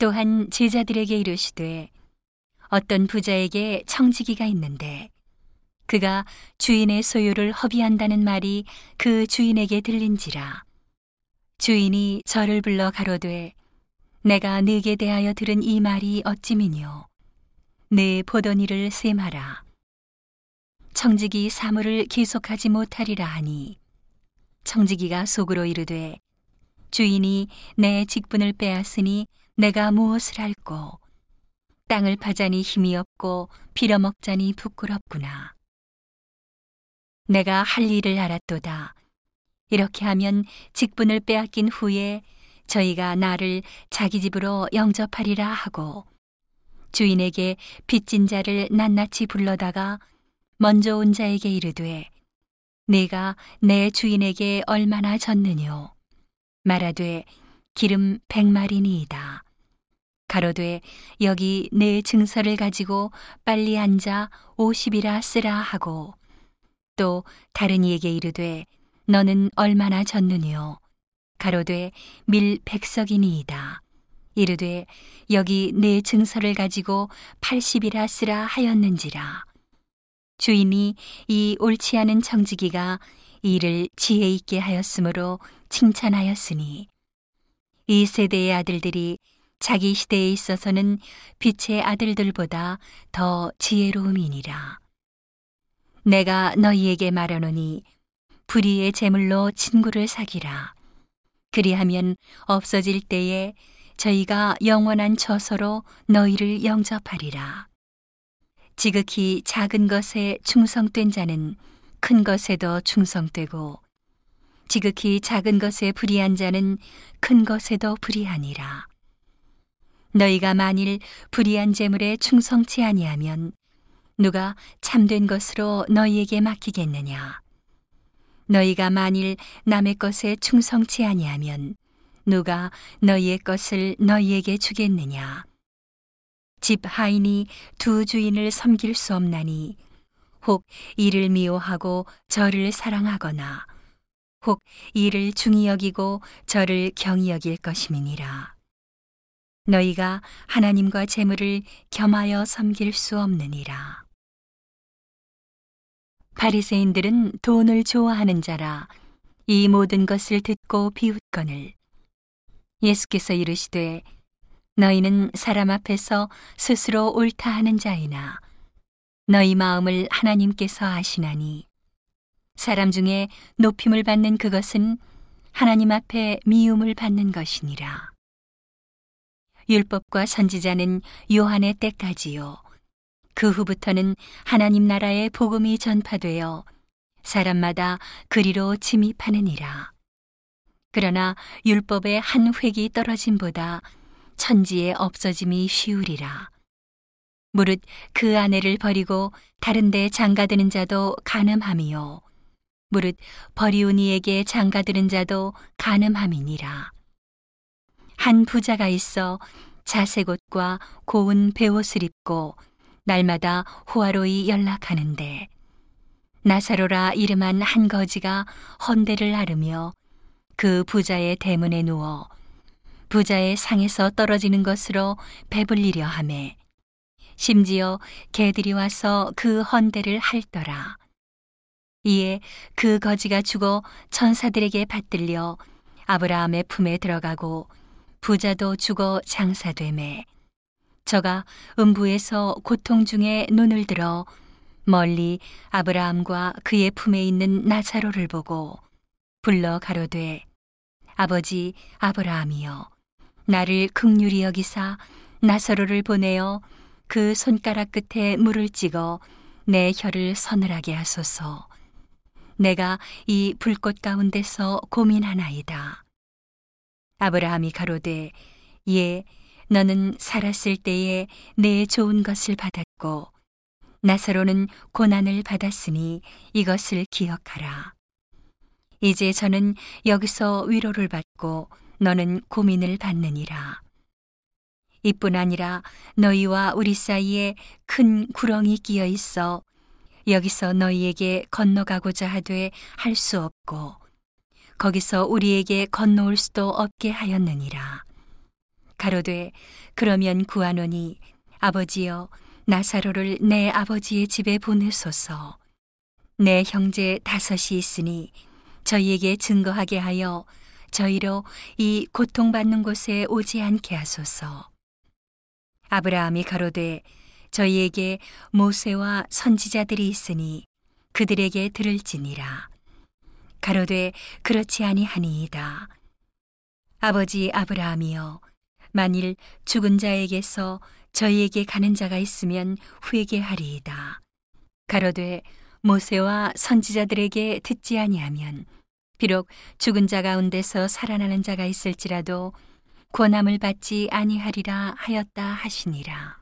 또한 제자들에게 이르시되 어떤 부자에게 청지기가 있는데 그가 주인의 소유를 허비한다는 말이 그 주인에게 들린지라. 주인이 저를 불러 가로되 내가 네게 대하여 들은 이 말이 어찌미뇨? 내 보던 일을 셈하라. 청지기 사물을 계속하지 못하리라 하니 청지기가 속으로 이르되 주인이 내 직분을 빼앗으니 내가 무엇을 할꼬? 땅을 파자니 힘이 없고 빌어먹자니 부끄럽구나. 내가 할 일을 알았도다. 이렇게 하면 직분을 빼앗긴 후에 저희가 나를 자기 집으로 영접하리라 하고 주인에게 빚진 자를 낱낱이 불러다가 먼저 온 자에게 이르되 내가 내 주인에게 얼마나 졌느뇨? 말하되 기름 백마리니이다 가로되 여기 내 증서를 가지고 빨리 앉아 오십이라 쓰라 하고 또 다른 이에게 이르되 너는 얼마나 졌느뇨? 가로되 밀 백석이니이다. 이르되 여기 내 증서를 가지고 팔십이라 쓰라 하였는지라. 주인이 이 옳지 않은 청지기가 이를 지혜 있게 하였으므로 칭찬하였으니 이 세대의 아들들이 자기 시대에 있어서는 빛의 아들들보다 더 지혜로움이니라. 내가 너희에게 말하노니 불의의 제물로 친구를 사기라. 그리하면 없어질 때에 저희가 영원한 처소로 너희를 영접하리라. 지극히 작은 것에 충성된 자는 큰 것에도 충성되고 지극히 작은 것에 불의한 자는 큰 것에도 불의하니라. 너희가 만일 불의한 재물에 충성치 아니하면 누가 참된 것으로 너희에게 맡기겠느냐? 너희가 만일 남의 것에 충성치 아니하면 누가 너희의 것을 너희에게 주겠느냐? 집 하인이 두 주인을 섬길 수 없나니 혹 이를 미워하고 저를 사랑하거나 혹 이를 중히 여기고 저를 경히 여길 것임이니라. 너희가 하나님과 재물을 겸하여 섬길 수 없느니라. 바리새인들은 돈을 좋아하는 자라 이 모든 것을 듣고 비웃거늘 예수께서 이르시되 너희는 사람 앞에서 스스로 옳다 하는 자이나 너희 마음을 하나님께서 아시나니 사람 중에 높임을 받는 그것은 하나님 앞에 미움을 받는 것이니라. 율법과 선지자는 요한의 때까지요. 그 후부터는 하나님 나라의 복음이 전파되어 사람마다 그리로 침입하느니라. 그러나 율법의 한 획이 떨어짐보다 천지에 없어짐이 쉬우리라. 무릇 그 아내를 버리고 다른 데 장가드는 자도 가늠함이요. 무릇 버리운 이에게 장가드는 자도 가늠함이니라. 한 부자가 있어 자색 옷과 고운 베옷을 입고 날마다 호화로이 연락하는데 나사로라 이름한 한 거지가 헌대를 나르며 그 부자의 대문에 누워 부자의 상에서 떨어지는 것으로 배불리려 하매 심지어 개들이 와서 그 헌대를 할더라. 이에 그 거지가 죽어 천사들에게 받들려 아브라함의 품에 들어가고 부자도 죽어 장사되매 저가 음부에서 고통 중에 눈을 들어 멀리 아브라함과 그의 품에 있는 나사로를 보고 불러 가로되 아버지 아브라함이여 나를 극률이 여기사 나사로를 보내어 그 손가락 끝에 물을 찍어 내 혀를 서늘하게 하소서. 내가 이 불꽃 가운데서 고민하나이다 아브라함이 가로되 예 너는 살았을 때에 내 좋은 것을 받았고 나사로는 고난을 받았으니 이것을 기억하라. 이제 저는 여기서 위로를 받고 너는 고민을 받느니라. 이뿐 아니라 너희와 우리 사이에 큰 구렁이 끼어 있어 여기서 너희에게 건너가고자 하되 할 수 없고 거기서 우리에게 건너올 수도 없게 하였느니라. 가로되 그러면 구하노니 아버지여 나사로를 내 아버지의 집에 보내소서. 내 형제 다섯이 있으니 저희에게 증거하게 하여 저희로 이 고통받는 곳에 오지 않게 하소서. 아브라함이 가로되 저희에게 모세와 선지자들이 있으니 그들에게 들을지니라 가로되 그렇지 아니하니이다 아버지 아브라함이여 만일 죽은 자에게서 저희에게 가는 자가 있으면 회개하리이다. 가로되 모세와 선지자들에게 듣지 아니하면 비록 죽은 자 가운데서 살아나는 자가 있을지라도 권함을 받지 아니하리라 하였다 하시니라.